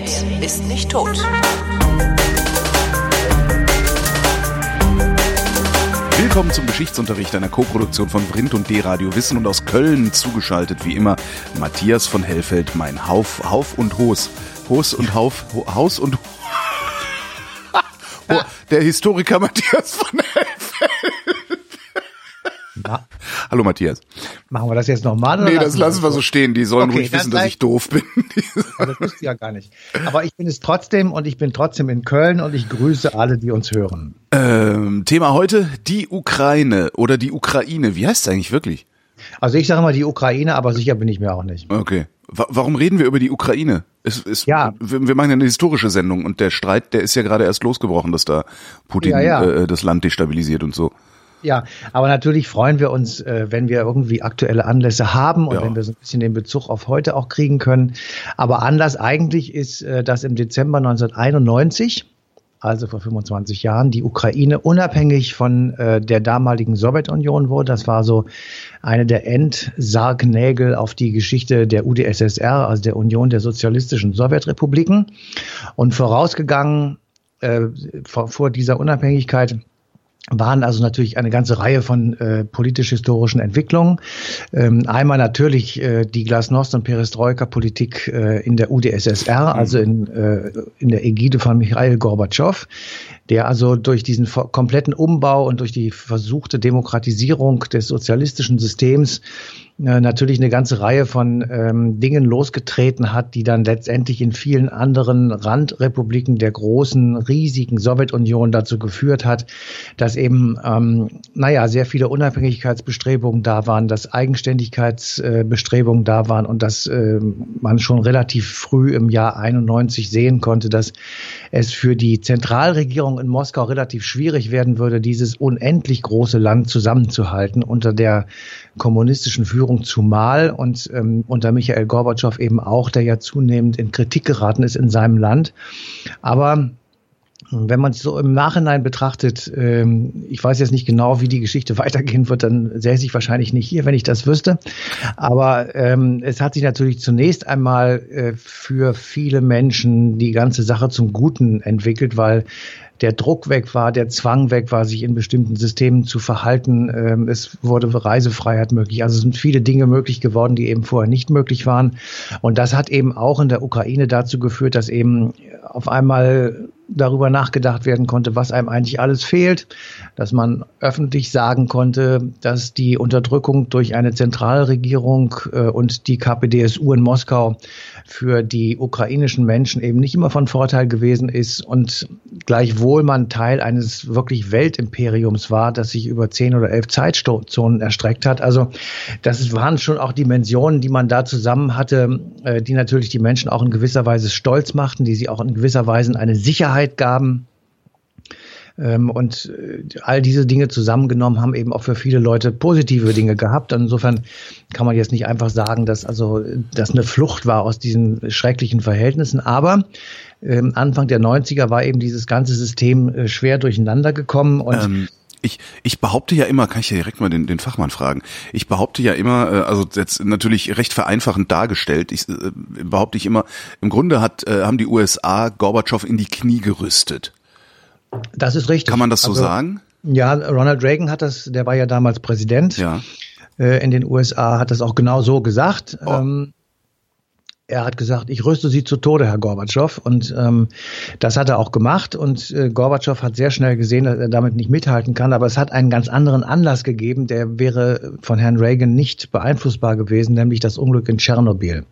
Wert ist nicht tot. Willkommen zum Geschichtsunterricht einer Koproduktion von Vrindt und D-Radio Wissen und aus Köln zugeschaltet wie immer Matthias von Hellfeld, mein Hauf, Hauf und Hos. Hos und Hauf, Ho, Haus und Ho, der Historiker Matthias von Hellfeld. Hallo Matthias. machen wir das jetzt nochmal? Nee, das lassen wir so stehen. Die sollen Okay, ruhig wissen, dass ich doof bin. Das wisst ihr ja gar nicht. Aber ich bin es trotzdem und ich bin trotzdem in Köln und ich grüße alle, die uns hören. ähm, Thema heute, die Ukraine oder die Ukraine. Wie heißt es eigentlich wirklich? Also ich sage mal die Ukraine, aber sicher bin ich mir auch nicht. Okay. Wa warum reden wir über die Ukraine? Es, es, Ja. wir, wir machen ja eine historische Sendung und der Streit, der ist ja gerade erst losgebrochen, dass da Putin Ja, ja. Äh, das Land destabilisiert und so. Ja, aber natürlich freuen wir uns, äh, wenn wir irgendwie aktuelle Anlässe haben und Ja. wenn wir so ein bisschen den Bezug auf heute auch kriegen können. Aber Anlass eigentlich ist, äh, dass im Dezember 1991, also vor 25 Jahren, die Ukraine unabhängig von äh, der damaligen Sowjetunion wurde. Das war so eine der Endsargnägel auf die Geschichte der UdSSR, also der Union der sozialistischen Sowjetrepubliken. Und vorausgegangen äh, vor, vor dieser Unabhängigkeit waren also natürlich eine ganze Reihe von äh, politisch-historischen Entwicklungen. Ähm, einmal natürlich äh, die Glasnost- und Perestroika-Politik äh, in der UdSSR, also in, äh, in der Ägide von Michail Gorbatschow, der also durch diesen kompletten Umbau und durch die versuchte Demokratisierung des sozialistischen Systems natürlich eine ganze Reihe von ähm, Dingen losgetreten hat, die dann letztendlich in vielen anderen Randrepubliken der großen, riesigen Sowjetunion dazu geführt hat, dass eben, ähm, naja, sehr viele Unabhängigkeitsbestrebungen da waren, dass Eigenständigkeitsbestrebungen da waren und dass ähm, man schon relativ früh im Jahr 91 sehen konnte, dass es für die Zentralregierung in Moskau relativ schwierig werden würde, dieses unendlich große Land zusammenzuhalten unter der kommunistischen Führung zumal und ähm, unter Michael Gorbatschow eben auch, der ja zunehmend in Kritik geraten ist in seinem Land. Aber wenn man es so im Nachhinein betrachtet, ähm, ich weiß jetzt nicht genau, wie die Geschichte weitergehen wird, dann säße ich wahrscheinlich nicht hier, wenn ich das wüsste. Aber ähm, es hat sich natürlich zunächst einmal äh, für viele Menschen die ganze Sache zum Guten entwickelt, weil der Druck weg war, der Zwang weg war, sich in bestimmten Systemen zu verhalten. Ähm, Es wurde Reisefreiheit möglich. Also es sind viele Dinge möglich geworden, die eben vorher nicht möglich waren. Und das hat eben auch in der Ukraine dazu geführt, dass eben auf einmal darüber nachgedacht werden konnte, was einem eigentlich alles fehlt, dass man öffentlich sagen konnte, dass die Unterdrückung durch eine Zentralregierung äh, und die KPDSU in Moskau für die ukrainischen Menschen eben nicht immer von Vorteil gewesen ist und gleichwohl man Teil eines wirklich Weltimperiums war, das sich über zehn oder elf Zeitzonen erstreckt hat. Also das waren schon auch Dimensionen, die man da zusammen hatte, äh, die natürlich die Menschen auch in gewisser Weise stolz machten, die sie auch in gewisser Weise eine Sicherheit gaben. Ähm, Und äh, all diese Dinge zusammengenommen haben eben auch für viele Leute positive Dinge gehabt. Insofern kann man jetzt nicht einfach sagen, dass also das eine Flucht war aus diesen schrecklichen Verhältnissen. Aber ähm, Anfang der 90er war eben dieses ganze System äh, schwer durcheinander gekommen und Ähm, ich, ich behaupte ja immer, kann ich ja direkt mal den, den Fachmann fragen. Ich behaupte ja immer, äh, also jetzt natürlich recht vereinfachend dargestellt, ich, äh, behaupte ich immer, im Grunde hat, äh, haben die USA Gorbatschow in die Knie gerüstet. das ist richtig. Kann man das so Also, sagen? Ja, Ronald Reagan hat das, der war ja damals Präsident. Ja. äh, in den USA hat das auch genau so gesagt. Oh. Ähm, er hat gesagt, ich rüste Sie zu Tode, Herr Gorbatschow. Und ähm, das hat er auch gemacht. Und äh, Gorbatschow hat sehr schnell gesehen, dass er damit nicht mithalten kann. Aber es hat einen ganz anderen Anlass gegeben, der wäre von Herrn Reagan nicht beeinflussbar gewesen, nämlich das Unglück in Tschernobyl.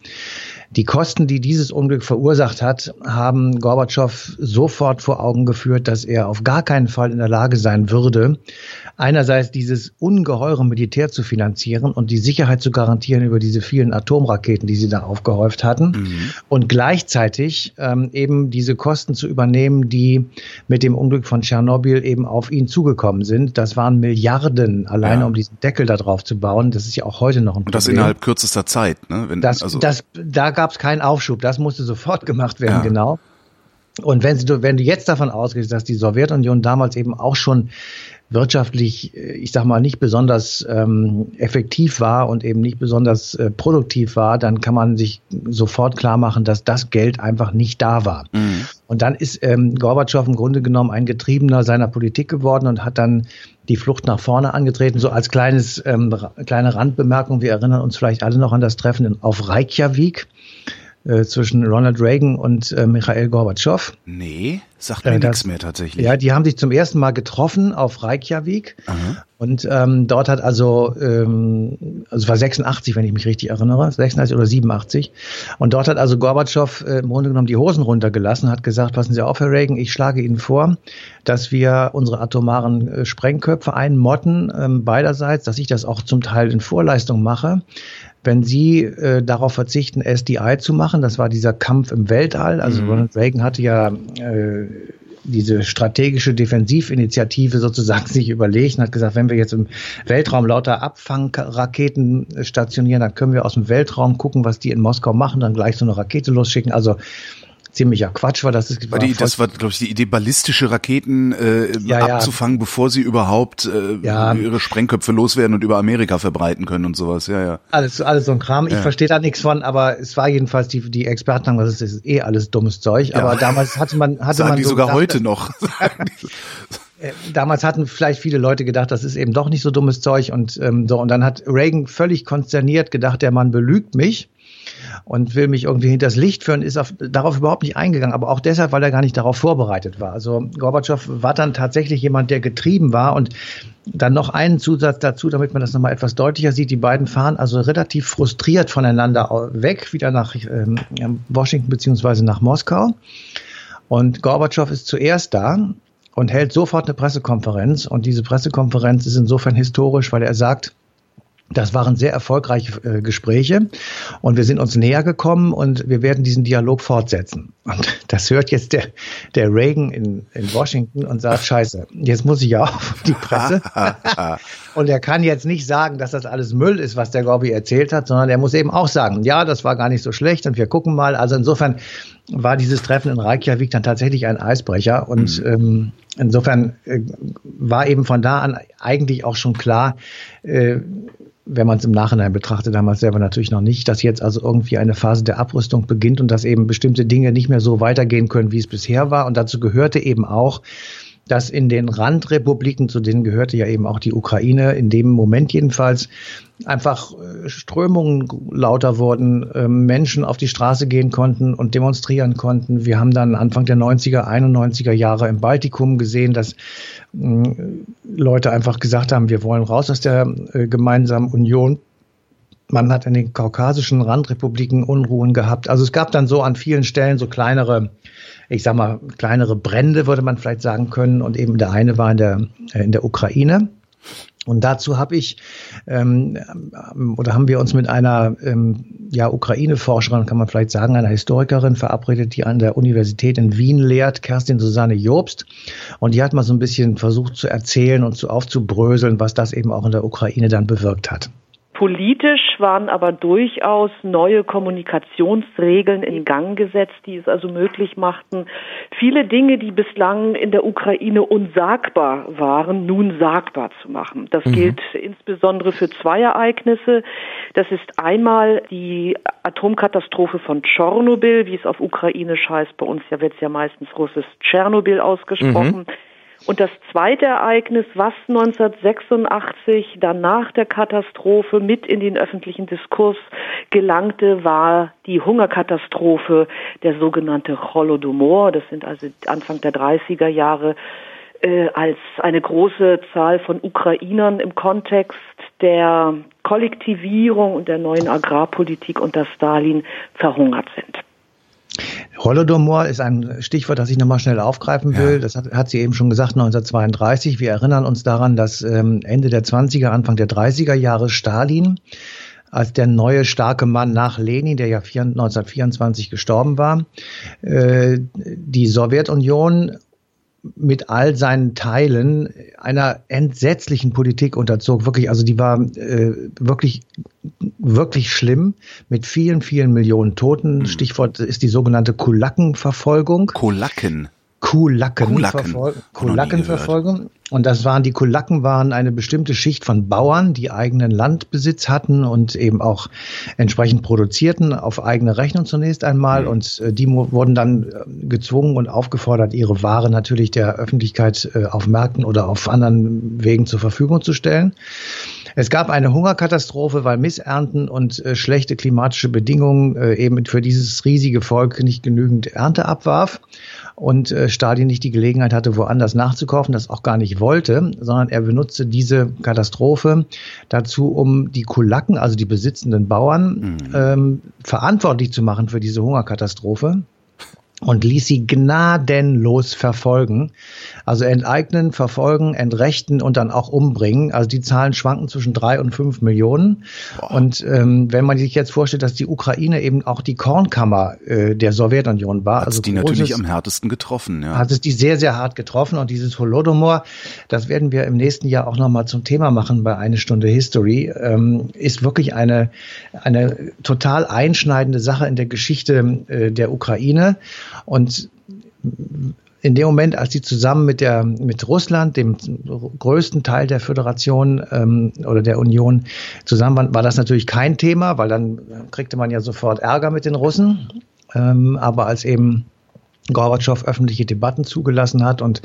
Die Kosten, die dieses Unglück verursacht hat, haben Gorbatschow sofort vor Augen geführt, dass er auf gar keinen Fall in der Lage sein würde, einerseits dieses ungeheure Militär zu finanzieren und die Sicherheit zu garantieren über diese vielen Atomraketen, die sie da aufgehäuft hatten, und gleichzeitig ähm, eben diese Kosten zu übernehmen, die mit dem Unglück von Tschernobyl eben auf ihn zugekommen sind. Das waren Milliarden alleine, Ja. um diesen Deckel da drauf zu bauen. Das ist ja auch heute noch ein Und das Problem. innerhalb kürzester Zeit, ne? Wenn, Das, also, das, da gab es keinen Aufschub. Das musste sofort gemacht werden, Ja. genau. Und wenn du, wenn du jetzt davon ausgehst, dass die Sowjetunion damals eben auch schon wirtschaftlich, äh, ich sag mal, nicht besonders ähm, effektiv war und eben nicht besonders äh, produktiv war, dann kann man sich sofort klar machen, dass das Geld einfach nicht da war. Mhm. Und dann ist ähm, Gorbatschow im Grunde genommen ein Getriebener seiner Politik geworden und hat dann die Flucht nach vorne angetreten. So als kleines, ähm, kleine Randbemerkung, wir erinnern uns vielleicht alle noch an das Treffen auf Reykjavik äh, zwischen Ronald Reagan und äh, Michael Gorbatschow. Nee, sagt mir äh, nichts mehr tatsächlich. Ja, die haben sich zum ersten Mal getroffen auf Reykjavik. Aha. Und ähm, dort hat also, ähm, also es war 86, wenn ich mich richtig erinnere, 86 oder 87. Und dort hat also Gorbatschow äh, im Grunde genommen die Hosen runtergelassen, hat gesagt, passen Sie auf, Herr Reagan, ich schlage Ihnen vor, dass wir unsere atomaren äh, Sprengköpfe einmotten, ähm, beiderseits, dass ich das auch zum Teil in Vorleistung mache wenn Sie äh, darauf verzichten, SDI zu machen, das war dieser Kampf im Weltall, also mhm. Ronald Reagan hatte ja äh, diese strategische Defensivinitiative sozusagen sich überlegt und hat gesagt, wenn wir jetzt im Weltraum lauter Abfangraketen stationieren, dann können wir aus dem Weltraum gucken, was die in Moskau machen, dann gleich so eine Rakete losschicken. Also ziemlicher Quatsch war. Das, ist, war die, das war, glaube ich, die Idee, ballistische Raketen äh, ja, abzufangen, ja. bevor sie überhaupt äh, ja. ihre Sprengköpfe loswerden und über Amerika verbreiten können und sowas. Ja, ja. Alles, alles so ein Kram. Ich verstehe da nichts von, aber es war jedenfalls die, die Experten haben gesagt, das ist eh alles dummes Zeug. Aber damals hatte man, hatte Sagen man die so sogar gedacht, heute noch. Äh, damals hatten vielleicht viele Leute gedacht, das ist eben doch nicht so dummes Zeug und ähm, so und dann hat Reagan völlig konsterniert gedacht, der Mann belügt mich und will mich irgendwie hinters Licht führen, ist auf, darauf überhaupt nicht eingegangen, aber auch deshalb, weil er gar nicht darauf vorbereitet war. Also Gorbatschow war dann tatsächlich jemand, der getrieben war und dann noch einen Zusatz dazu, damit man das nochmal etwas deutlicher sieht. Die beiden fahren also relativ frustriert voneinander weg, wieder nach ähm, Washington beziehungsweise nach Moskau. Und Gorbatschow ist zuerst da und hält sofort eine Pressekonferenz. Und diese Pressekonferenz ist insofern historisch, weil er sagt, das waren sehr erfolgreiche äh, Gespräche und wir sind uns näher gekommen und wir werden diesen Dialog fortsetzen. Und das hört jetzt der, der Reagan in, in Washington und sagt, scheiße, jetzt muss ich ja auf die Presse. und er kann jetzt nicht sagen, dass das alles Müll ist, was der Gorby erzählt hat, sondern er muss eben auch sagen, ja, das war gar nicht so schlecht und wir gucken mal. Also insofern war dieses Treffen in Reykjavik dann tatsächlich ein Eisbrecher und mhm. ähm, insofern äh, war eben von da an eigentlich auch schon klar, äh, wenn man es im Nachhinein betrachtet, damals selber natürlich noch nicht, dass jetzt also irgendwie eine Phase der Abrüstung beginnt und dass eben bestimmte Dinge nicht mehr so weitergehen können, wie es bisher war. Und dazu gehörte eben auch, dass in den Randrepubliken, zu denen gehörte ja eben auch die Ukraine, in dem Moment jedenfalls einfach äh, Strömungen lauter wurden, ähm, Menschen auf die Straße gehen konnten und demonstrieren konnten. Wir haben dann Anfang der 90er, 91er Jahre im Baltikum gesehen, dass Leute einfach gesagt haben, wir wollen raus aus der äh, gemeinsamen Union. Man hat in den kaukasischen Randrepubliken Unruhen gehabt. Also es gab dann so an vielen Stellen so kleinere ich sag mal, kleinere Brände, würde man vielleicht sagen können. Und eben der eine war in der, äh, in der Ukraine. Und dazu habe ich ähm, oder haben wir uns mit einer ähm, ja, Ukraine-Forscherin, kann man vielleicht sagen, einer Historikerin verabredet, die an der Universität in Wien lehrt, Kerstin Susanne Jobst. Und die hat mal so ein bisschen versucht zu erzählen und zu aufzubröseln, was das eben auch in der Ukraine dann bewirkt hat. Politisch waren aber durchaus neue Kommunikationsregeln in Gang gesetzt, die es also möglich machten, viele Dinge, die bislang in der Ukraine unsagbar waren, nun sagbar zu machen. Das mhm. gilt insbesondere für zwei Ereignisse. Das ist einmal die Atomkatastrophe von Tschernobyl, wie es auf Ukrainisch heißt. Bei uns ja wird es ja meistens russisch Tschernobyl ausgesprochen. Mhm und das zweite Ereignis, was 1986 dann nach der Katastrophe mit in den öffentlichen Diskurs gelangte, war die Hungerkatastrophe, der sogenannte Holodomor. Das sind also Anfang der 30er Jahre äh, als eine große Zahl von Ukrainern im Kontext der Kollektivierung und der neuen Agrarpolitik unter Stalin verhungert sind. Holodomor ist ein Stichwort, das ich nochmal schnell aufgreifen will. Ja. Das hat, hat, sie eben schon gesagt, 1932. Wir erinnern uns daran, dass ähm, Ende der 20er, Anfang der 30er Jahre Stalin als der neue starke Mann nach Lenin, der ja 1924 gestorben war, äh, die Sowjetunion mit all seinen Teilen einer entsetzlichen Politik unterzog. Wirklich, also die war äh, wirklich wirklich schlimm mit vielen, vielen Millionen Toten. Hm. Stichwort ist die sogenannte Kulackenverfolgung. Kulaken. Kulackenverfolgung. Kulackenverfolgung. Und das waren, die Kulaken waren eine bestimmte Schicht von Bauern, die eigenen Landbesitz hatten und eben auch entsprechend produzierten, auf eigene Rechnung zunächst einmal. Mhm. Und äh, die wurden dann äh, gezwungen und aufgefordert, ihre Ware natürlich der Öffentlichkeit äh, auf Märkten oder auf anderen Wegen zur Verfügung zu stellen. Es gab eine Hungerkatastrophe, weil Missernten und schlechte klimatische Bedingungen eben für dieses riesige Volk nicht genügend Ernte abwarf und äh, Stalin nicht die Gelegenheit hatte, woanders nachzukaufen, das auch gar nicht wollte, sondern er benutzte diese Katastrophe dazu, um die Kulaken, also die besitzenden Bauern, mhm. ähm, verantwortlich zu machen für diese Hungerkatastrophe und ließ sie gnadenlos verfolgen. Also enteignen, verfolgen, entrechten und dann auch umbringen. Also die Zahlen schwanken zwischen drei und fünf Millionen. Boah. Und ähm, wenn man sich jetzt vorstellt, dass die Ukraine eben auch die Kornkammer äh, der Sowjetunion war, hat also die großes, natürlich am härtesten getroffen. Ja. Hat es die sehr, sehr hart getroffen. Und dieses Holodomor, das werden wir im nächsten Jahr auch nochmal zum Thema machen bei Eine Stunde History, ähm, ist wirklich eine, eine total einschneidende Sache in der Geschichte äh, der Ukraine. Und in dem Moment, als sie zusammen mit der mit Russland, dem größten Teil der Föderation ähm, oder der Union zusammen waren, war das natürlich kein Thema, weil dann kriegte man ja sofort Ärger mit den Russen. Ähm, aber als eben Gorbatschow öffentliche Debatten zugelassen hat und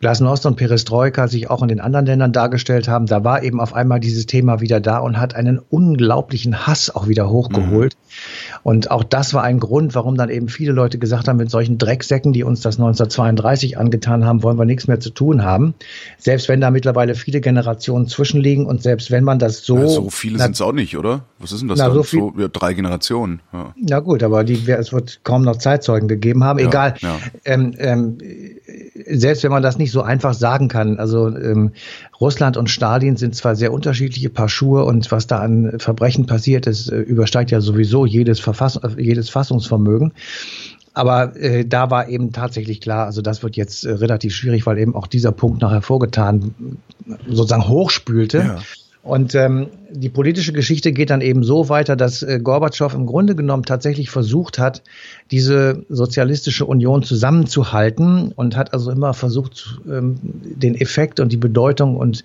Glasnost und Perestroika sich auch in den anderen Ländern dargestellt haben, da war eben auf einmal dieses Thema wieder da und hat einen unglaublichen Hass auch wieder hochgeholt. Mhm. Und auch das war ein Grund, warum dann eben viele Leute gesagt haben, mit solchen Drecksäcken, die uns das 1932 angetan haben, wollen wir nichts mehr zu tun haben. Selbst wenn da mittlerweile viele Generationen zwischenliegen und selbst wenn man das so. Ja, so viele sind es auch nicht, oder? Was ist denn das na, dann? So, viel, so ja, drei Generationen. Ja. Na gut, aber die, es wird kaum noch Zeitzeugen gegeben haben. Egal. Ja. Ähm, ähm, selbst wenn man das nicht so einfach sagen kann, also ähm, Russland und Stalin sind zwar sehr unterschiedliche Paar Schuhe und was da an Verbrechen passiert ist, äh, übersteigt ja sowieso jedes, Verfass jedes Fassungsvermögen. Aber äh, da war eben tatsächlich klar, also das wird jetzt äh, relativ schwierig, weil eben auch dieser Punkt nachher vorgetan sozusagen hochspülte. Ja. Und ähm, die politische Geschichte geht dann eben so weiter, dass äh, Gorbatschow im Grunde genommen tatsächlich versucht hat, diese sozialistische Union zusammenzuhalten und hat also immer versucht, ähm, den Effekt und die Bedeutung und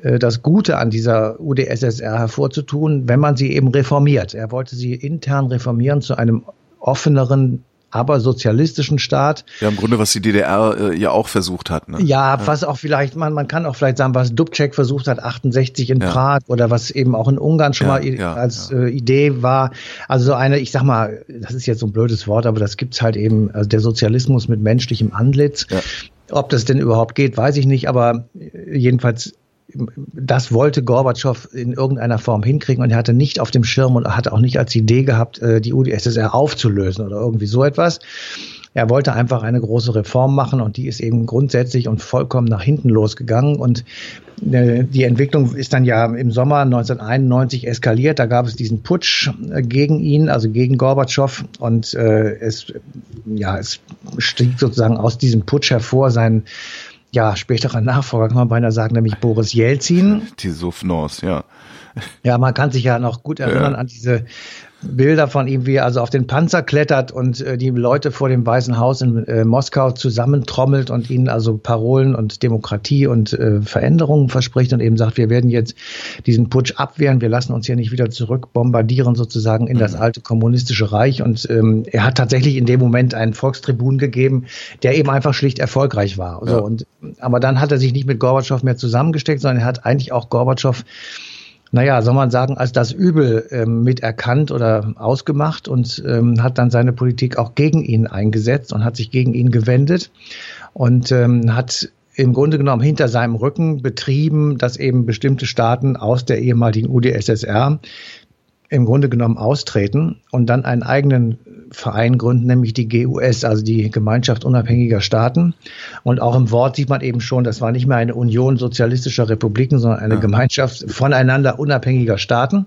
äh, das Gute an dieser UdSSR hervorzutun, wenn man sie eben reformiert. Er wollte sie intern reformieren zu einem offeneren aber sozialistischen Staat. Ja, im Grunde, was die DDR äh, ja auch versucht hat. Ne? Ja, ja, was auch vielleicht, man, man kann auch vielleicht sagen, was Dubček versucht hat, 68 in ja. Prag oder was eben auch in Ungarn schon ja, mal als Äh, Idee war. Also so eine, ich sag mal, das ist jetzt so ein blödes Wort, aber das gibt's halt eben, also der Sozialismus mit menschlichem Antlitz. Ob das denn überhaupt geht, weiß ich nicht, aber jedenfalls das wollte Gorbatschow in irgendeiner Form hinkriegen und er hatte nicht auf dem Schirm und hatte auch nicht als Idee gehabt, äh, die UdSSR aufzulösen oder irgendwie so etwas. Er wollte einfach eine große Reform machen und die ist eben grundsätzlich und vollkommen nach hinten losgegangen und äh, die Entwicklung ist dann ja im Sommer 1991 eskaliert. Da gab es diesen Putsch äh, gegen ihn, also gegen Gorbatschow. Und äh, es, ja, es stieg sozusagen aus diesem Putsch hervor sein ja, späterer Nachfolger, kann man beinahe sagen, nämlich Boris Jelzin. Die Souffnance, ja. Ja, man kann sich ja noch gut erinnern ja. an diese Bilder von ihm, wie er also auf den Panzer klettert und äh, die Leute vor dem Weißen Haus in äh, Moskau zusammentrommelt und ihnen also Parolen und Demokratie und äh, Veränderungen verspricht und eben sagt, wir werden jetzt diesen Putsch abwehren, wir lassen uns hier nicht wieder zurück bombardieren sozusagen in das mhm. alte kommunistische Reich. Und ähm, er hat tatsächlich in dem Moment einen Volkstribun gegeben, der eben einfach schlicht erfolgreich war. Ja. So, und, aber dann hat er sich nicht mit Gorbatschow mehr zusammengesteckt, sondern er hat eigentlich auch Gorbatschow naja, soll man sagen, als das Übel ähm, miterkannt oder ausgemacht und ähm, hat dann seine Politik auch gegen ihn eingesetzt und hat sich gegen ihn gewendet und ähm, hat im Grunde genommen hinter seinem Rücken betrieben, dass eben bestimmte Staaten aus der ehemaligen UdSSR im Grunde genommen austreten und dann einen eigenen Verein gründen, nämlich die GUS, also die Gemeinschaft unabhängiger Staaten. Und auch im Wort sieht man eben schon, das war nicht mehr eine Union sozialistischer Republiken, sondern eine ja. Gemeinschaft voneinander unabhängiger Staaten.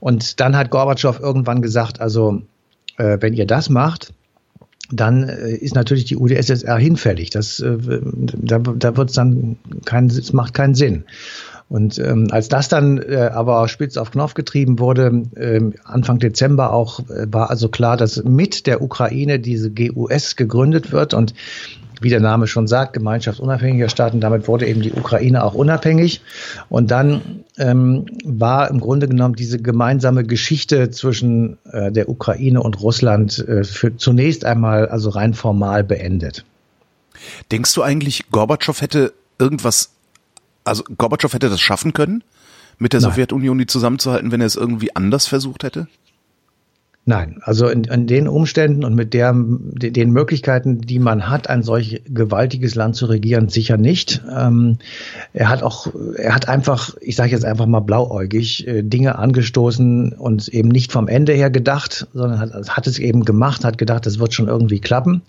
Und dann hat Gorbatschow irgendwann gesagt, also äh, wenn ihr das macht, dann äh, ist natürlich die UdSSR hinfällig. Das, äh, da, da wird es dann kein, es macht keinen Sinn. Und ähm, als das dann äh, aber spitz auf Knopf getrieben wurde, äh, Anfang Dezember auch, äh, war also klar, dass mit der Ukraine diese GUS gegründet wird und wie der Name schon sagt, Gemeinschaft unabhängiger Staaten. Damit wurde eben die Ukraine auch unabhängig. Und dann ähm, war im Grunde genommen diese gemeinsame Geschichte zwischen äh, der Ukraine und Russland äh, für zunächst einmal also rein formal beendet. Denkst du eigentlich, Gorbatschow hätte irgendwas, also Gorbatschow hätte das schaffen können, mit der Nein. Sowjetunion die zusammenzuhalten, wenn er es irgendwie anders versucht hätte? Nein, also in, in den Umständen und mit der, den Möglichkeiten, die man hat, ein solch gewaltiges Land zu regieren, sicher nicht. Ähm, er hat auch, er hat einfach, ich sage jetzt einfach mal blauäugig, äh, Dinge angestoßen und eben nicht vom Ende her gedacht, sondern hat, hat es eben gemacht, hat gedacht, das wird schon irgendwie klappen.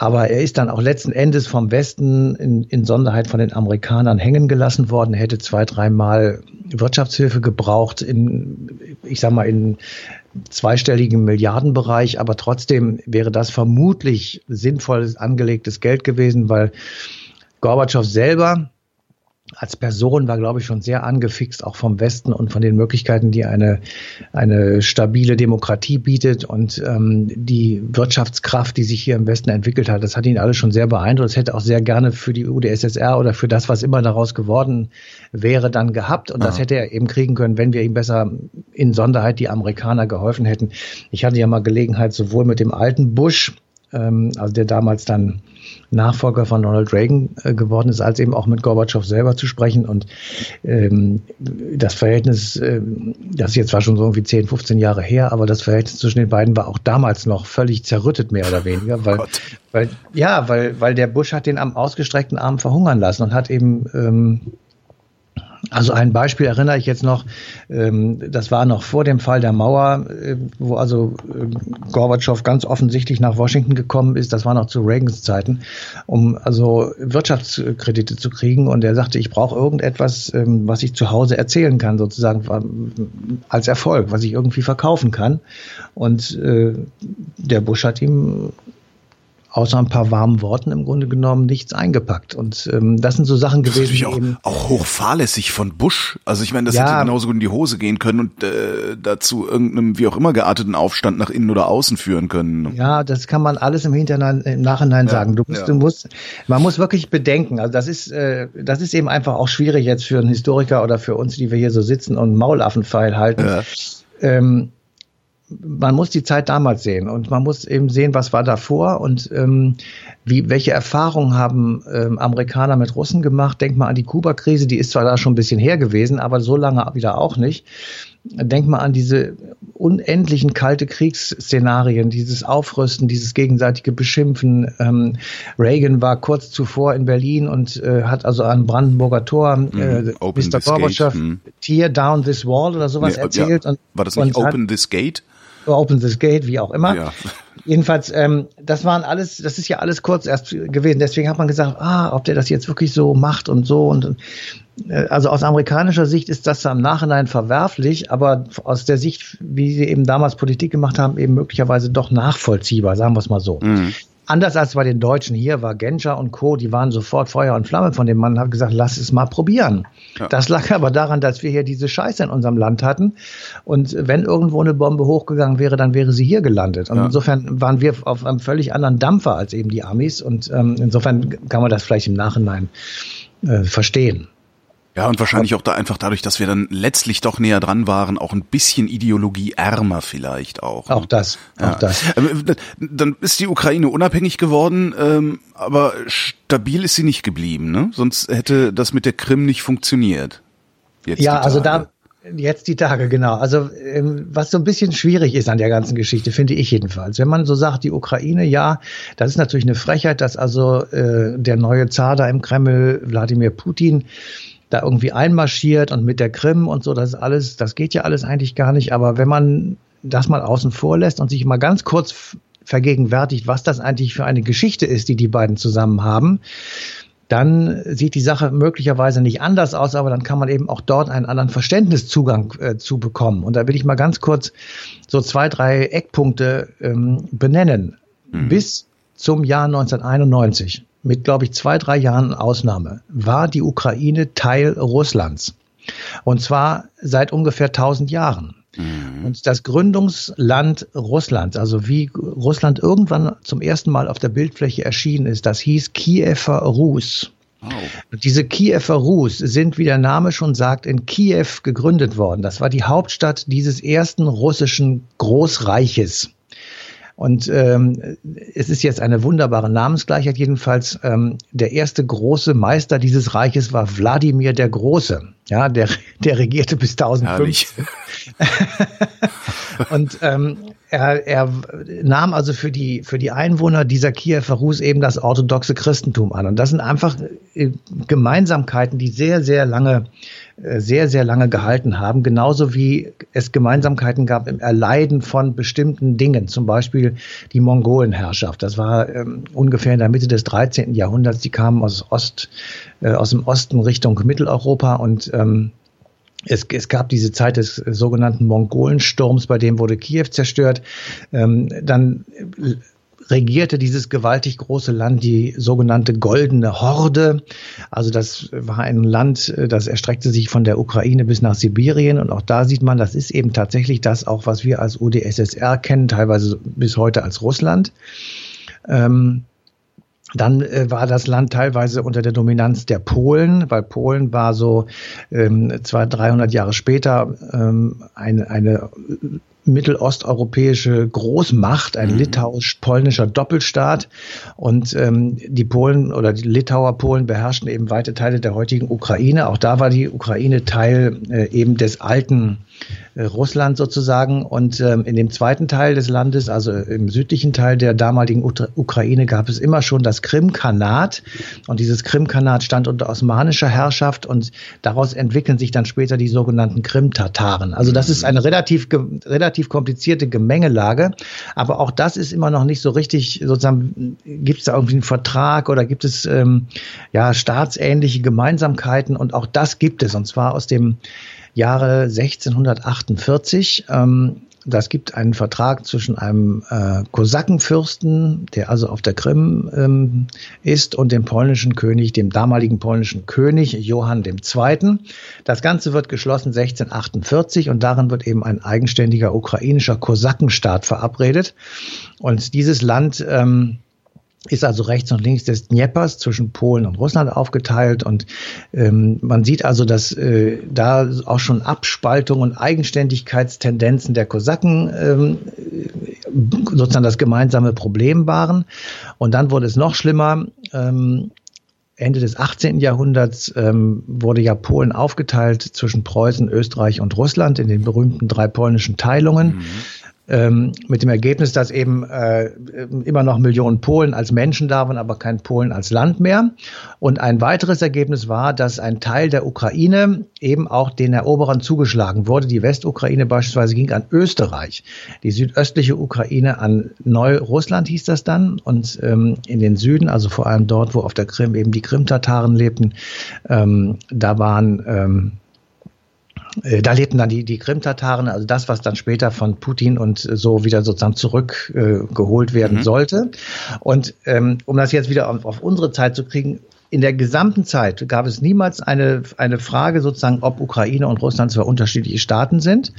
Aber er ist dann auch letzten Endes vom Westen in, in Sonderheit von den Amerikanern hängen gelassen worden. Hätte zwei, dreimal Wirtschaftshilfe gebraucht in, ich sag mal, in zweistelligen Milliardenbereich, aber trotzdem wäre das vermutlich sinnvolles angelegtes Geld gewesen, weil Gorbatschow selber als Person war, glaube ich, schon sehr angefixt, auch vom Westen und von den Möglichkeiten, die eine, eine stabile Demokratie bietet und ähm, die Wirtschaftskraft, die sich hier im Westen entwickelt hat. Das hat ihn alles schon sehr beeindruckt. Das hätte auch sehr gerne für die UdSSR oder für das, was immer daraus geworden wäre, dann gehabt. Und das Aha. hätte er eben kriegen können, wenn wir ihm besser in Sonderheit die Amerikaner geholfen hätten. Ich hatte ja mal Gelegenheit, sowohl mit dem alten Bush, ähm, also der damals dann Nachfolger von Ronald Reagan äh, geworden ist, als eben auch mit Gorbatschow selber zu sprechen. Und ähm, das Verhältnis, äh, das ist jetzt zwar schon so irgendwie 10, 15 Jahre her, aber das Verhältnis zwischen den beiden war auch damals noch völlig zerrüttet, mehr oder weniger. Weil, oh weil ja, weil, weil der Bush hat den am ausgestreckten Arm verhungern lassen und hat eben ähm, also ein Beispiel erinnere ich jetzt noch, ähm, das war noch vor dem Fall der Mauer, äh, wo also äh, Gorbatschow ganz offensichtlich nach Washington gekommen ist, das war noch zu Reagans Zeiten, um also Wirtschaftskredite zu kriegen und er sagte, ich brauche irgendetwas, ähm, was ich zu Hause erzählen kann, sozusagen als Erfolg, was ich irgendwie verkaufen kann. Und äh, der Bush hat ihm außer ein paar warmen Worten im Grunde genommen nichts eingepackt. Und ähm, das sind so Sachen gewesen. Das ist natürlich auch, auch hochfahrlässig von Bush. Also ich meine, das ja, hätte genauso gut in die Hose gehen können und äh, dazu irgendeinem wie auch immer gearteten Aufstand nach innen oder außen führen können. Ja, das kann man alles im, Hinternein, im Nachhinein ja, sagen. Du musst, ja. du musst, man muss wirklich bedenken. Also das ist, äh, das ist eben einfach auch schwierig jetzt für einen Historiker oder für uns, die wir hier so sitzen und Maulaffenpfeil halten. Ja. Ähm, man muss die Zeit damals sehen und man muss eben sehen, was war davor und ähm, wie, welche Erfahrungen haben ähm, Amerikaner mit Russen gemacht. Denk mal an die Kuba-Krise, die ist zwar da schon ein bisschen her gewesen, aber so lange wieder auch nicht. Denk mal an diese unendlichen kalte Kriegsszenarien, dieses Aufrüsten, dieses gegenseitige Beschimpfen. Ähm, Reagan war kurz zuvor in Berlin und äh, hat also an Brandenburger Tor äh, mm, Mr. Gorbatschow mm. Tear Down This Wall oder sowas nee, erzählt. Ja. Und, war das nicht Open hat, This Gate? Open this Gate, wie auch immer. Ja. Jedenfalls, ähm, das waren alles, das ist ja alles kurz erst gewesen. Deswegen hat man gesagt, ah, ob der das jetzt wirklich so macht und so und äh, also aus amerikanischer Sicht ist das im Nachhinein verwerflich, aber aus der Sicht, wie sie eben damals Politik gemacht haben, eben möglicherweise doch nachvollziehbar, sagen wir es mal so. Mhm. Anders als bei den Deutschen hier war Genscher und Co., die waren sofort Feuer und Flamme von dem Mann, hat gesagt, lass es mal probieren. Ja. Das lag aber daran, dass wir hier diese Scheiße in unserem Land hatten. Und wenn irgendwo eine Bombe hochgegangen wäre, dann wäre sie hier gelandet. Und ja. insofern waren wir auf einem völlig anderen Dampfer als eben die Amis. Und ähm, insofern kann man das vielleicht im Nachhinein äh, verstehen. Ja, und wahrscheinlich auch da einfach dadurch, dass wir dann letztlich doch näher dran waren, auch ein bisschen ideologieärmer vielleicht auch. Auch das, ja. auch das. Ähm, dann ist die Ukraine unabhängig geworden, ähm, aber stabil ist sie nicht geblieben, ne? Sonst hätte das mit der Krim nicht funktioniert. Jetzt ja, also da, Jetzt die Tage, genau. Also ähm, was so ein bisschen schwierig ist an der ganzen Geschichte, finde ich jedenfalls. Wenn man so sagt, die Ukraine, ja, das ist natürlich eine Frechheit, dass also äh, der neue Zar da im Kreml, Wladimir Putin, da irgendwie einmarschiert und mit der Krim und so, das ist alles, das geht ja alles eigentlich gar nicht. Aber wenn man das mal außen vor lässt und sich mal ganz kurz vergegenwärtigt, was das eigentlich für eine Geschichte ist, die die beiden zusammen haben, dann sieht die Sache möglicherweise nicht anders aus, aber dann kann man eben auch dort einen anderen Verständniszugang äh, zu bekommen. Und da will ich mal ganz kurz so zwei, drei Eckpunkte ähm, benennen. mhm. bis zum Jahr 1991, mit, glaube ich, zwei, drei Jahren Ausnahme, war die Ukraine Teil Russlands. Und zwar seit ungefähr 1000 Jahren. Mhm. Und das Gründungsland Russlands, also wie Russland irgendwann zum ersten Mal auf der Bildfläche erschienen ist, das hieß Kiewer Rus. Oh. Diese Kiewer Rus sind, wie der Name schon sagt, in Kiew gegründet worden. Das war die Hauptstadt dieses ersten russischen Großreiches. Und ähm, es ist jetzt eine wunderbare Namensgleichheit. Jedenfalls ähm, der erste große Meister dieses Reiches war Wladimir der Große. Ja, der, der regierte bis 1005. Und ähm, er, er nahm also für die, für die Einwohner dieser Kiewer Rus eben das orthodoxe Christentum an. Und das sind einfach äh, Gemeinsamkeiten, die sehr, sehr lange sehr, sehr lange gehalten haben, genauso wie es Gemeinsamkeiten gab im Erleiden von bestimmten Dingen, zum Beispiel die Mongolenherrschaft. Das war ähm, ungefähr in der Mitte des 13. Jahrhunderts. Die kamen aus Ost, äh, aus dem Osten Richtung Mitteleuropa und ähm, es, es, gab diese Zeit des sogenannten Mongolensturms, bei dem wurde Kiew zerstört. Ähm, dann regierte dieses gewaltig große Land die sogenannte Goldene Horde. Also das war ein Land, das erstreckte sich von der Ukraine bis nach Sibirien. Und auch da sieht man, das ist eben tatsächlich das auch, was wir als UdSSR kennen, teilweise bis heute als Russland. Ähm, dann äh, war das Land teilweise unter der Dominanz der Polen, weil Polen war so ähm, zwei, dreihundert Jahre später ähm, eine, eine mittelosteuropäische Großmacht, ein mhm. litauisch-polnischer Doppelstaat. Und ähm, die Polen oder die Litauer Polen beherrschten eben weite Teile der heutigen Ukraine. Auch da war die Ukraine Teil äh, eben des alten Russland sozusagen. Und ähm, in dem zweiten Teil des Landes, also im südlichen Teil der damaligen Ukraine, gab es immer schon das Krimkanat. Und dieses Krimkanat stand unter osmanischer Herrschaft und daraus entwickeln sich dann später die sogenannten Krim-Tataren. Also das ist eine relativ, relativ komplizierte Gemengelage. Aber auch das ist immer noch nicht so richtig, sozusagen, gibt es da irgendwie einen Vertrag oder gibt es ähm, ja staatsähnliche Gemeinsamkeiten? Und auch das gibt es. Und zwar aus dem Jahre 1648. Ähm, das gibt einen Vertrag zwischen einem äh, Kosakenfürsten, der also auf der Krim ähm, ist, und dem polnischen König, dem damaligen polnischen König Johann II. Das Ganze wird geschlossen 1648 und darin wird eben ein eigenständiger ukrainischer Kosakenstaat verabredet. Und dieses Land ähm, ist also rechts und links des Dnepers zwischen Polen und Russland aufgeteilt und ähm, man sieht also, dass äh, da auch schon Abspaltung und Eigenständigkeitstendenzen der Kosaken ähm, sozusagen das gemeinsame Problem waren. Und dann wurde es noch schlimmer. Ähm, Ende des 18. Jahrhunderts ähm, wurde ja Polen aufgeteilt zwischen Preußen, Österreich und Russland in den berühmten drei polnischen Teilungen. Mhm ähm, mit dem Ergebnis, dass eben äh, immer noch Millionen Polen als Menschen da waren, aber kein Polen als Land mehr. Und ein weiteres Ergebnis war, dass ein Teil der Ukraine eben auch den Eroberern zugeschlagen wurde. Die Westukraine beispielsweise ging an Österreich, die südöstliche Ukraine an Neurussland hieß das dann und ähm, in den Süden, also vor allem dort, wo auf der Krim eben die Krim-Tataren lebten, ähm, da waren ähm, äh, da lebten dann die, die Krim-Tataren, also das, was dann später von Putin und so wieder sozusagen zurückgeholt äh, werden mhm. sollte. Und ähm, um das jetzt wieder auf, auf unsere Zeit zu kriegen, in der gesamten Zeit gab es niemals eine, eine Frage sozusagen, ob Ukraine und Russland zwei unterschiedliche Staaten sind.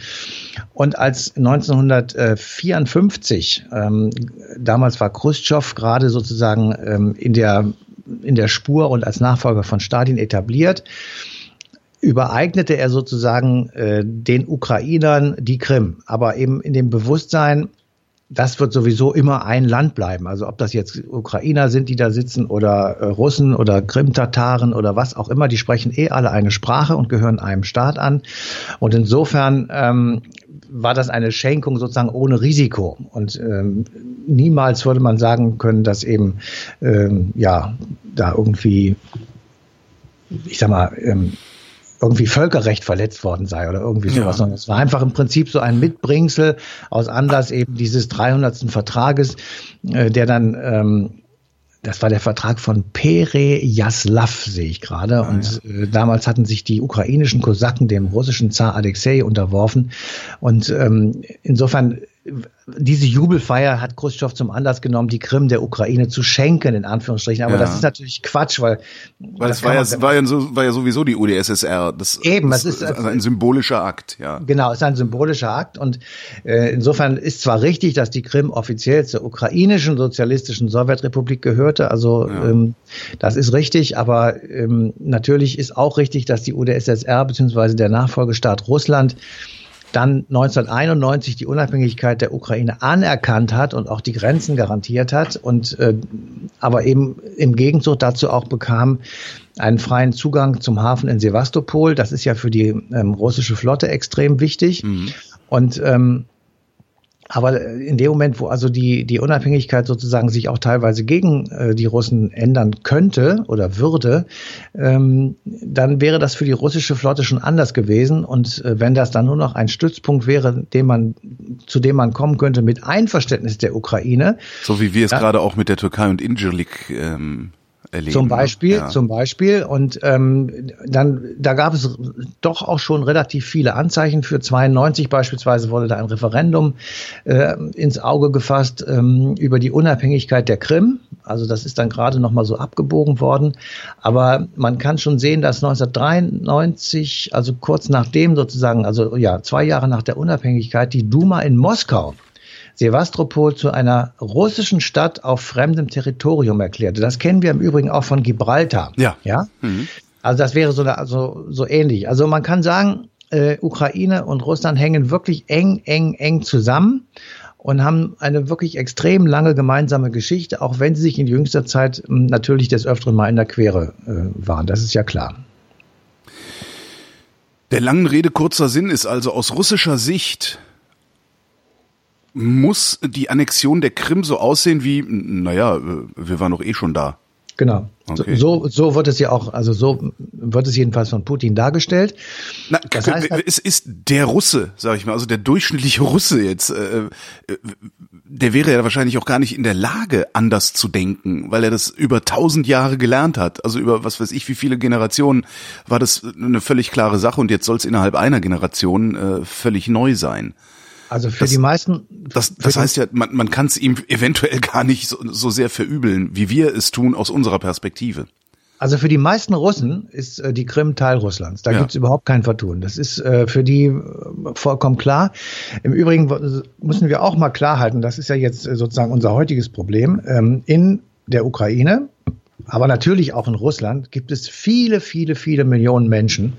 Und als 1954, ähm, damals war Khrushchev gerade sozusagen ähm, in, der, in der Spur und als Nachfolger von Stalin etabliert, übereignete er sozusagen äh, den Ukrainern die Krim, aber eben in dem Bewusstsein, das wird sowieso immer ein Land bleiben. Also ob das jetzt Ukrainer sind, die da sitzen oder äh, Russen oder Krim-Tataren oder was auch immer, die sprechen eh alle eine Sprache und gehören einem Staat an. Und insofern ähm, war das eine Schenkung sozusagen ohne Risiko. Und ähm, niemals würde man sagen können, dass eben ähm, ja da irgendwie, ich sag mal, ähm, irgendwie Völkerrecht verletzt worden sei oder irgendwie sowas, ja. sondern es war einfach im Prinzip so ein Mitbringsel aus Anlass eben dieses 300. Vertrages, äh, der dann ähm, das war der Vertrag von Pere Jaslav, sehe ich gerade. Ah, und ja. äh, damals hatten sich die ukrainischen Kosaken dem russischen Zar Alexei unterworfen. Und ähm, insofern diese Jubelfeier hat Khrushchev zum Anlass genommen, die Krim der Ukraine zu schenken, in Anführungsstrichen. Aber ja. das ist natürlich Quatsch, weil. Weil es war ja, war, ja so, war ja sowieso die UdSSR. Das, eben, das, ist also ein symbolischer Akt, ja. Genau, es ist ein symbolischer Akt. Und äh, insofern ist zwar richtig, dass die Krim offiziell zur ukrainischen sozialistischen Sowjetrepublik gehörte. Also ja. ähm, das ist richtig, aber ähm, natürlich ist auch richtig, dass die UdSSR bzw. der Nachfolgestaat Russland dann 1991 die Unabhängigkeit der Ukraine anerkannt hat und auch die Grenzen garantiert hat und äh, aber eben im Gegenzug dazu auch bekam einen freien Zugang zum Hafen in Sevastopol. Das ist ja für die ähm, russische Flotte extrem wichtig. Mhm. Und ähm, aber in dem Moment, wo also die, die Unabhängigkeit sozusagen sich auch teilweise gegen äh, die Russen ändern könnte oder würde, ähm, dann wäre das für die russische Flotte schon anders gewesen. Und äh, wenn das dann nur noch ein Stützpunkt wäre, dem man, zu dem man kommen könnte mit Einverständnis der Ukraine. So wie wir es gerade auch mit der Türkei und Incirlik ähm, erleben. Zum ne? Beispiel, ja. zum Beispiel. Und ähm, dann, da gab es doch auch schon relativ viele Anzeichen. Für 92 beispielsweise wurde da ein Referendum äh, ins Auge gefasst ähm, über die Unabhängigkeit der Krim. Also das ist dann gerade noch mal so abgebogen worden. Aber man kann schon sehen, dass 1993, also kurz nachdem sozusagen, also ja, zwei Jahre nach der Unabhängigkeit, die Duma in Moskau Sevastopol zu einer russischen Stadt auf fremdem Territorium erklärte. Das kennen wir im Übrigen auch von Gibraltar. Ja. ja? Mhm. Also das wäre so, also, so ähnlich. Also man kann sagen, äh, Ukraine und Russland hängen wirklich eng, eng, eng zusammen und haben eine wirklich extrem lange gemeinsame Geschichte, auch wenn sie sich in jüngster Zeit hm, natürlich des Öfteren mal in der Quere äh, waren. Das ist ja klar. Der langen Rede kurzer Sinn ist also aus russischer Sicht muss die Annexion der Krim so aussehen wie, naja, wir waren doch eh schon da. Genau. Okay. So, so wird es ja auch, also so wird es jedenfalls von Putin dargestellt. Na, das heißt, es ist der Russe, sag ich mal, also der durchschnittliche Russe jetzt, äh, äh, der wäre ja wahrscheinlich auch gar nicht in der Lage, anders zu denken, weil er das über tausend Jahre gelernt hat. Also über was weiß ich, wie viele Generationen war das eine völlig klare Sache und jetzt soll es innerhalb einer Generation äh, völlig neu sein. Also für das, die meisten. Das, das heißt ja, man, man kann es ihm eventuell gar nicht so, so sehr verübeln, wie wir es tun aus unserer Perspektive. Also für die meisten Russen ist äh, die Krim Teil Russlands. Da ja. gibt's überhaupt kein Vertun. Das ist äh, für die äh, vollkommen klar. Im Übrigen müssen wir auch mal klar halten, das ist ja jetzt äh, sozusagen unser heutiges Problem. Ähm, in der Ukraine aber natürlich auch in Russland gibt es viele, viele, viele Millionen Menschen,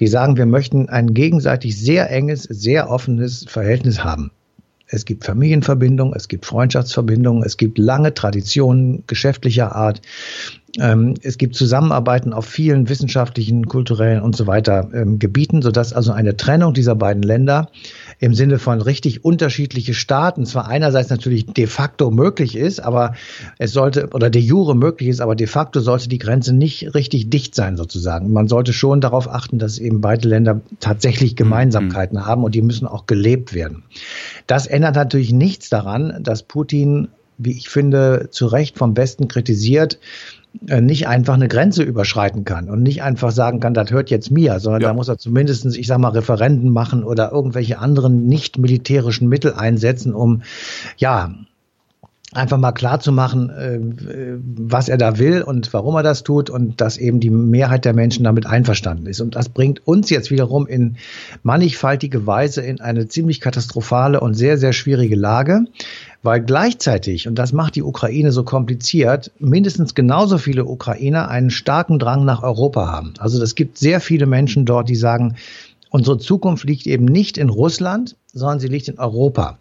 die sagen, wir möchten ein gegenseitig sehr enges, sehr offenes Verhältnis haben. Es gibt Familienverbindungen, es gibt Freundschaftsverbindungen, es gibt lange Traditionen geschäftlicher Art. Ähm, es gibt Zusammenarbeiten auf vielen wissenschaftlichen, kulturellen und so weiter ähm, Gebieten, sodass also eine Trennung dieser beiden Länder im Sinne von richtig unterschiedliche Staaten zwar einerseits natürlich de facto möglich ist, aber es sollte oder de jure möglich ist, aber de facto sollte die Grenze nicht richtig dicht sein sozusagen. Man sollte schon darauf achten, dass eben beide Länder tatsächlich mhm. Gemeinsamkeiten mhm. haben und die müssen auch gelebt werden. Das ändert natürlich nichts daran, dass Putin wie ich finde, zu Recht vom Westen kritisiert, nicht einfach eine Grenze überschreiten kann und nicht einfach sagen kann, das hört jetzt mir, sondern ja. da muss er zumindestens, ich sag mal, Referenden machen oder irgendwelche anderen nicht militärischen Mittel einsetzen, um ja einfach mal klar zu machen, äh, was er da will und warum er das tut und dass eben die Mehrheit der Menschen damit einverstanden ist. Und das bringt uns jetzt wiederum in mannigfaltige Weise in eine ziemlich katastrophale und sehr, sehr schwierige Lage, weil gleichzeitig, und das macht die Ukraine so kompliziert, mindestens genauso viele Ukrainer einen starken Drang nach Europa haben. Also es gibt sehr viele Menschen dort, die sagen, unsere Zukunft liegt eben nicht in Russland, sondern sie liegt in Europa.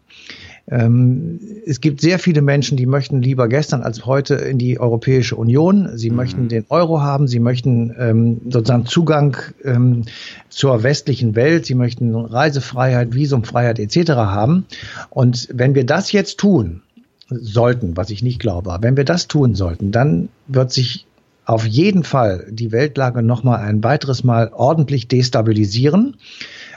Ähm, es gibt sehr viele Menschen, die möchten lieber gestern als heute in die Europäische Union. Sie mhm. möchten den Euro haben. Sie möchten ähm, sozusagen Zugang ähm, zur westlichen Welt. Sie möchten Reisefreiheit, Visumfreiheit etc. haben. Und wenn wir das jetzt tun sollten, was ich nicht glaube, aber wenn wir das tun sollten, dann wird sich auf jeden Fall die Weltlage nochmal ein weiteres Mal ordentlich destabilisieren,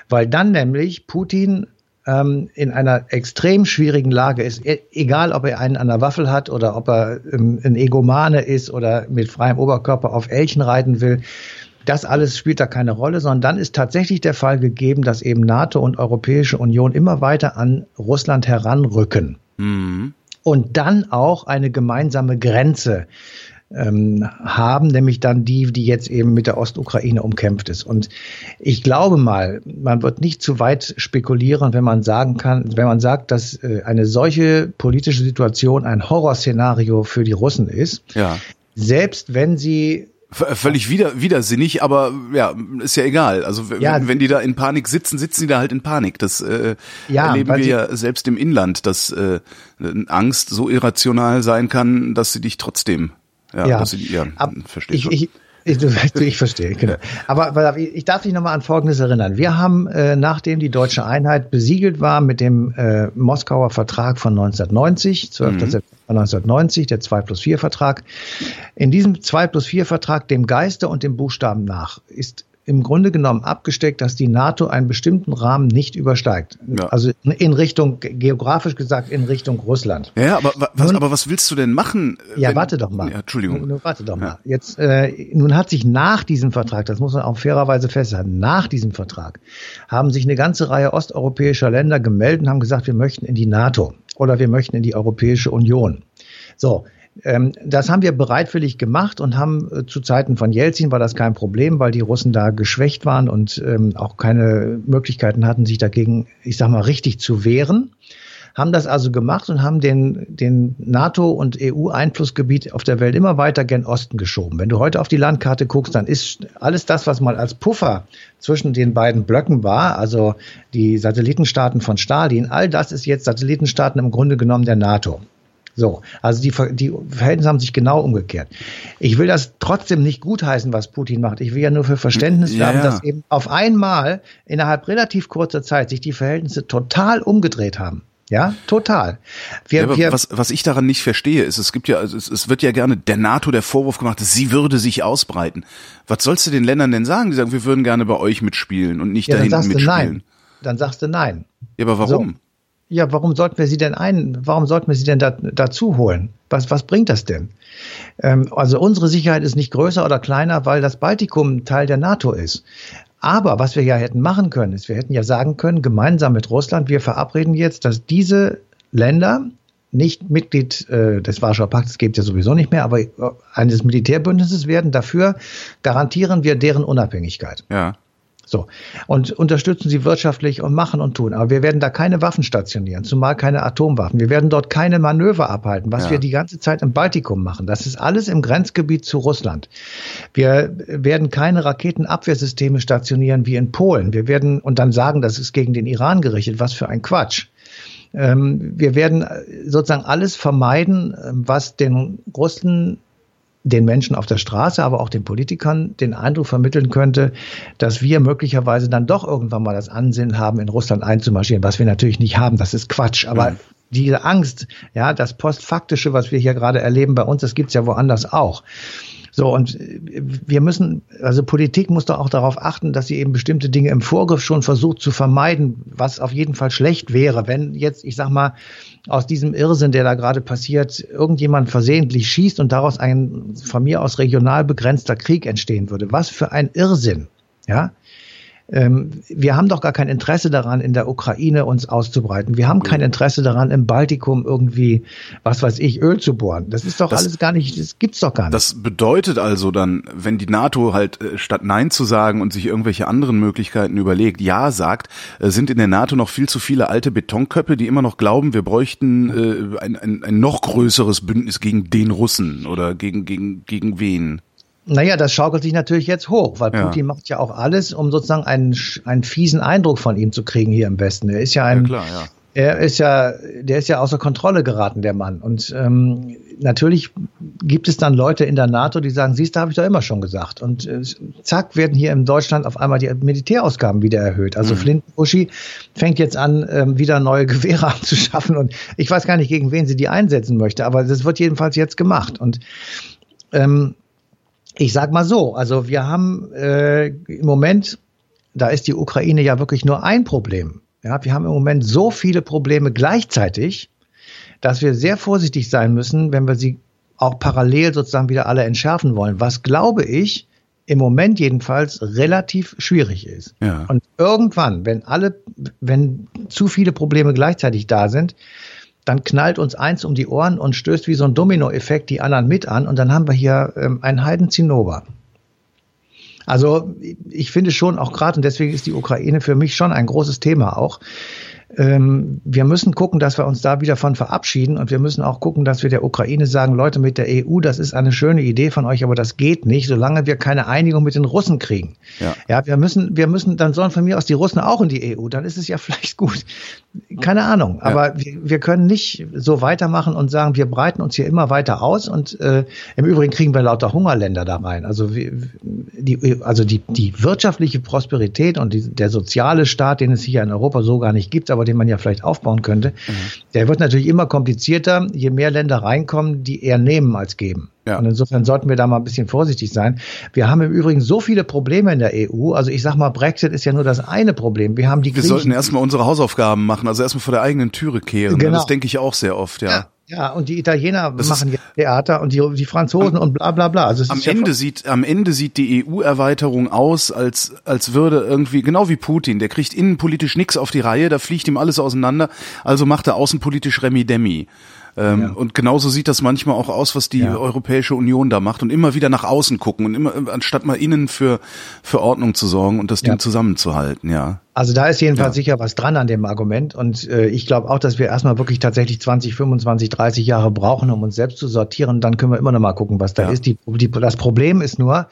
weil dann nämlich Putin ähm, in einer extrem schwierigen Lage ist, e egal ob er einen an der Waffel hat oder ob er ähm, ein Egomane ist oder mit freiem Oberkörper auf Elchen reiten will, Das alles spielt da keine Rolle, sondern dann ist tatsächlich der Fall gegeben, dass eben NATO und Europäische Union immer weiter an Russland heranrücken. Mhm. Und dann auch eine gemeinsame Grenze ähm, haben, nämlich dann die, die jetzt eben mit der Ostukraine umkämpft ist. Und ich glaube mal, man wird nicht zu weit spekulieren, wenn man sagen kann, wenn man sagt, dass äh, eine solche politische Situation ein Horrorszenario für die Russen ist. Ja. Selbst wenn sie Völlig wieder, widersinnig, aber ja, ist ja egal. Also ja, wenn, wenn die da in Panik sitzen, sitzen die da halt in Panik. Das äh, ja, erleben wir ja selbst im Inland, dass äh, Angst so irrational sein kann, dass sie dich trotzdem ja, ja. Sie, ja Ab, verstehe ich, ich, ich, du, ich verstehe, genau. Aber ich darf dich nochmal an Folgendes erinnern. Wir haben, äh, nachdem die deutsche Einheit besiegelt war mit dem äh, Moskauer Vertrag von 1990, 12. Mhm. September 1990, der 2 plus 4 Vertrag, in diesem 2 plus 4 Vertrag, dem Geiste und dem Buchstaben nach, ist im Grunde genommen abgesteckt, dass die NATO einen bestimmten Rahmen nicht übersteigt. Ja. Also in Richtung, geografisch gesagt, in Richtung Russland. Ja, aber was, nun, aber was willst du denn machen? Ja, wenn, warte doch mal. Ja, Entschuldigung. Nun, warte doch mal. Jetzt, äh, nun hat sich nach diesem Vertrag, das muss man auch fairerweise festhalten, nach diesem Vertrag haben sich eine ganze Reihe osteuropäischer Länder gemeldet und haben gesagt, wir möchten in die NATO oder wir möchten in die Europäische Union. So, das haben wir bereitwillig gemacht und haben äh, zu Zeiten von Jelzin war das kein Problem, weil die Russen da geschwächt waren und ähm, auch keine Möglichkeiten hatten, sich dagegen, ich sag mal, richtig zu wehren. Haben das also gemacht und haben den, den NATO- und EU-Einflussgebiet auf der Welt immer weiter gen Osten geschoben. Wenn du heute auf die Landkarte guckst, dann ist alles das, was mal als Puffer zwischen den beiden Blöcken war, also die Satellitenstaaten von Stalin, all das ist jetzt Satellitenstaaten im Grunde genommen der NATO. So, also die, die Verhältnisse haben sich genau umgekehrt. Ich will das trotzdem nicht gutheißen, was Putin macht. Ich will ja nur für Verständnis ja, werben, ja. dass eben auf einmal innerhalb relativ kurzer Zeit sich die Verhältnisse total umgedreht haben. Ja, total. Wir, ja, wir, was, was ich daran nicht verstehe, ist, es gibt ja, es, es wird ja gerne der NATO der Vorwurf gemacht, sie würde sich ausbreiten. Was sollst du den Ländern denn sagen? Die sagen, wir würden gerne bei euch mitspielen und nicht ja, da hinten mitspielen. Nein. Dann sagst du nein. Ja, aber warum? So. Ja, warum sollten wir sie denn ein, warum sollten wir sie denn da, dazu holen? Was, was bringt das denn? Ähm, also unsere Sicherheit ist nicht größer oder kleiner, weil das Baltikum Teil der NATO ist. Aber was wir ja hätten machen können, ist, wir hätten ja sagen können, gemeinsam mit Russland, wir verabreden jetzt, dass diese Länder nicht Mitglied äh, des Warschauer Pakts, gibt ja sowieso nicht mehr, aber eines Militärbündnisses werden. Dafür garantieren wir deren Unabhängigkeit. Ja. So. Und unterstützen sie wirtschaftlich und machen und tun. Aber wir werden da keine Waffen stationieren, zumal keine Atomwaffen. Wir werden dort keine Manöver abhalten, was ja. wir die ganze Zeit im Baltikum machen. Das ist alles im Grenzgebiet zu Russland. Wir werden keine Raketenabwehrsysteme stationieren wie in Polen. Wir werden und dann sagen, das ist gegen den Iran gerichtet. Was für ein Quatsch ähm, wir werden sozusagen alles vermeiden, was den Russen den Menschen auf der Straße, aber auch den Politikern den Eindruck vermitteln könnte, dass wir möglicherweise dann doch irgendwann mal das Ansinnen haben, in Russland einzumarschieren, was wir natürlich nicht haben. Das ist Quatsch. Aber mhm. diese Angst, ja, das Postfaktische, was wir hier gerade erleben bei uns, das gibt's ja woanders auch. So, und wir müssen, also Politik muss doch auch darauf achten, dass sie eben bestimmte Dinge im Vorgriff schon versucht zu vermeiden, was auf jeden Fall schlecht wäre, wenn jetzt, ich sag mal, aus diesem Irrsinn, der da gerade passiert, irgendjemand versehentlich schießt und daraus ein von mir aus regional begrenzter Krieg entstehen würde. Was für ein Irrsinn, ja? Ähm, wir haben doch gar kein Interesse daran, in der Ukraine uns auszubreiten. Wir haben kein Interesse daran, im Baltikum irgendwie, was weiß ich, Öl zu bohren. Das ist doch das, alles gar nicht, das gibt's doch gar nicht. Das bedeutet also dann, wenn die NATO halt äh, statt Nein zu sagen und sich irgendwelche anderen Möglichkeiten überlegt, Ja sagt, äh, sind in der NATO noch viel zu viele alte Betonköpfe, die immer noch glauben, wir bräuchten äh, ein, ein, ein noch größeres Bündnis gegen den Russen oder gegen, gegen, gegen wen? Naja, das schaukelt sich natürlich jetzt hoch, weil ja. Putin macht ja auch alles, um sozusagen einen, einen fiesen Eindruck von ihm zu kriegen hier im Westen. Er ist ja ein, ja, klar, ja. er ist ja, der ist ja außer Kontrolle geraten, der Mann. Und ähm, natürlich gibt es dann Leute in der NATO, die sagen, siehst du, habe ich doch immer schon gesagt. Und äh, zack, werden hier in Deutschland auf einmal die Militärausgaben wieder erhöht. Also mhm. Flint Uschi fängt jetzt an, ähm, wieder neue Gewehre anzuschaffen. Und ich weiß gar nicht, gegen wen sie die einsetzen möchte, aber das wird jedenfalls jetzt gemacht. Und ähm, ich sag mal so, also wir haben äh, im Moment, da ist die Ukraine ja wirklich nur ein Problem. Ja, wir haben im Moment so viele Probleme gleichzeitig, dass wir sehr vorsichtig sein müssen, wenn wir sie auch parallel sozusagen wieder alle entschärfen wollen. Was glaube ich, im Moment jedenfalls relativ schwierig ist. Ja. Und irgendwann, wenn alle, wenn zu viele Probleme gleichzeitig da sind, dann knallt uns eins um die Ohren und stößt wie so ein Dominoeffekt die anderen mit an und dann haben wir hier ähm, einen Heidenzinnober. Also ich finde schon auch gerade, und deswegen ist die Ukraine für mich schon ein großes Thema auch, ähm, wir müssen gucken, dass wir uns da wieder von verabschieden und wir müssen auch gucken, dass wir der Ukraine sagen, Leute mit der EU, das ist eine schöne Idee von euch, aber das geht nicht, solange wir keine Einigung mit den Russen kriegen. Ja, ja wir müssen, wir müssen, dann sollen von mir aus die Russen auch in die EU, dann ist es ja vielleicht gut. Keine Ahnung, aber ja. wir, wir können nicht so weitermachen und sagen, wir breiten uns hier immer weiter aus und äh, im Übrigen kriegen wir lauter Hungerländer da rein. Also, wir, die, also die, die wirtschaftliche Prosperität und die, der soziale Staat, den es hier in Europa so gar nicht gibt, aber den man ja vielleicht aufbauen könnte, mhm. der wird natürlich immer komplizierter, je mehr Länder reinkommen, die eher nehmen als geben. Ja. Und insofern sollten wir da mal ein bisschen vorsichtig sein. Wir haben im Übrigen so viele Probleme in der EU. Also ich sag mal, Brexit ist ja nur das eine Problem. Wir haben die Wir Griechen sollten erstmal unsere Hausaufgaben machen, also erstmal vor der eigenen Türe kehren. Genau. Das denke ich auch sehr oft, ja. ja. Ja, und die Italiener das machen jetzt Theater und die, die Franzosen am, und bla bla bla. Also am Ende ja sieht am Ende sieht die EU-Erweiterung aus, als als würde irgendwie genau wie Putin, der kriegt innenpolitisch nix auf die Reihe, da fliegt ihm alles auseinander, also macht er außenpolitisch Remi Demi. Ähm, ja. Und genauso sieht das manchmal auch aus, was die ja. Europäische Union da macht und immer wieder nach außen gucken und immer, anstatt mal innen für, für Ordnung zu sorgen und das ja. Ding zusammenzuhalten, ja. Also da ist jedenfalls sicher was dran an dem Argument und äh, ich glaube auch, dass wir erstmal wirklich tatsächlich 20, 25, 30 Jahre brauchen, um uns selbst zu sortieren. Dann können wir immer noch mal gucken, was da ist. Die, die, das Problem ist nur,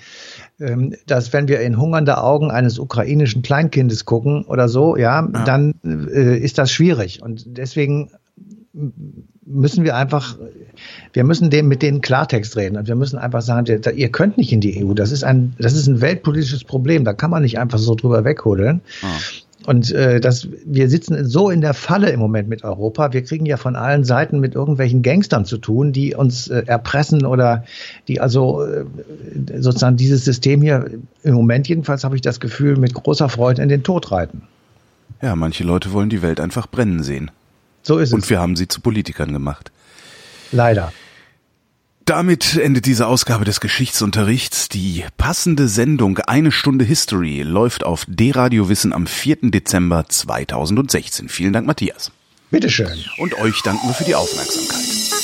ähm, dass wenn wir in hungernde Augen eines ukrainischen Kleinkindes gucken oder so, ja, ja. dann äh, ist das schwierig. Und deswegen müssen wir einfach, wir müssen dem mit denen Klartext reden und wir müssen einfach sagen, ihr könnt nicht in die EU. Das ist ein, das ist ein weltpolitisches Problem. Da kann man nicht einfach so drüber weghodeln. Ah. Und äh, das, wir sitzen so in der Falle im Moment mit Europa. Wir kriegen ja von allen Seiten mit irgendwelchen Gangstern zu tun, die uns äh, erpressen oder die also äh, sozusagen dieses System hier im Moment jedenfalls habe ich das Gefühl mit großer Freude in den Tod reiten. Ja, manche Leute wollen die Welt einfach brennen sehen. So ist es. Und wir haben sie zu Politikern gemacht. Leider. Damit endet diese Ausgabe des Geschichtsunterrichts. Die passende Sendung Eine Stunde History läuft auf D-Radio Wissen am 4. Dezember 2016. Vielen Dank, Matthias. Bitteschön. Und euch danken wir für die Aufmerksamkeit.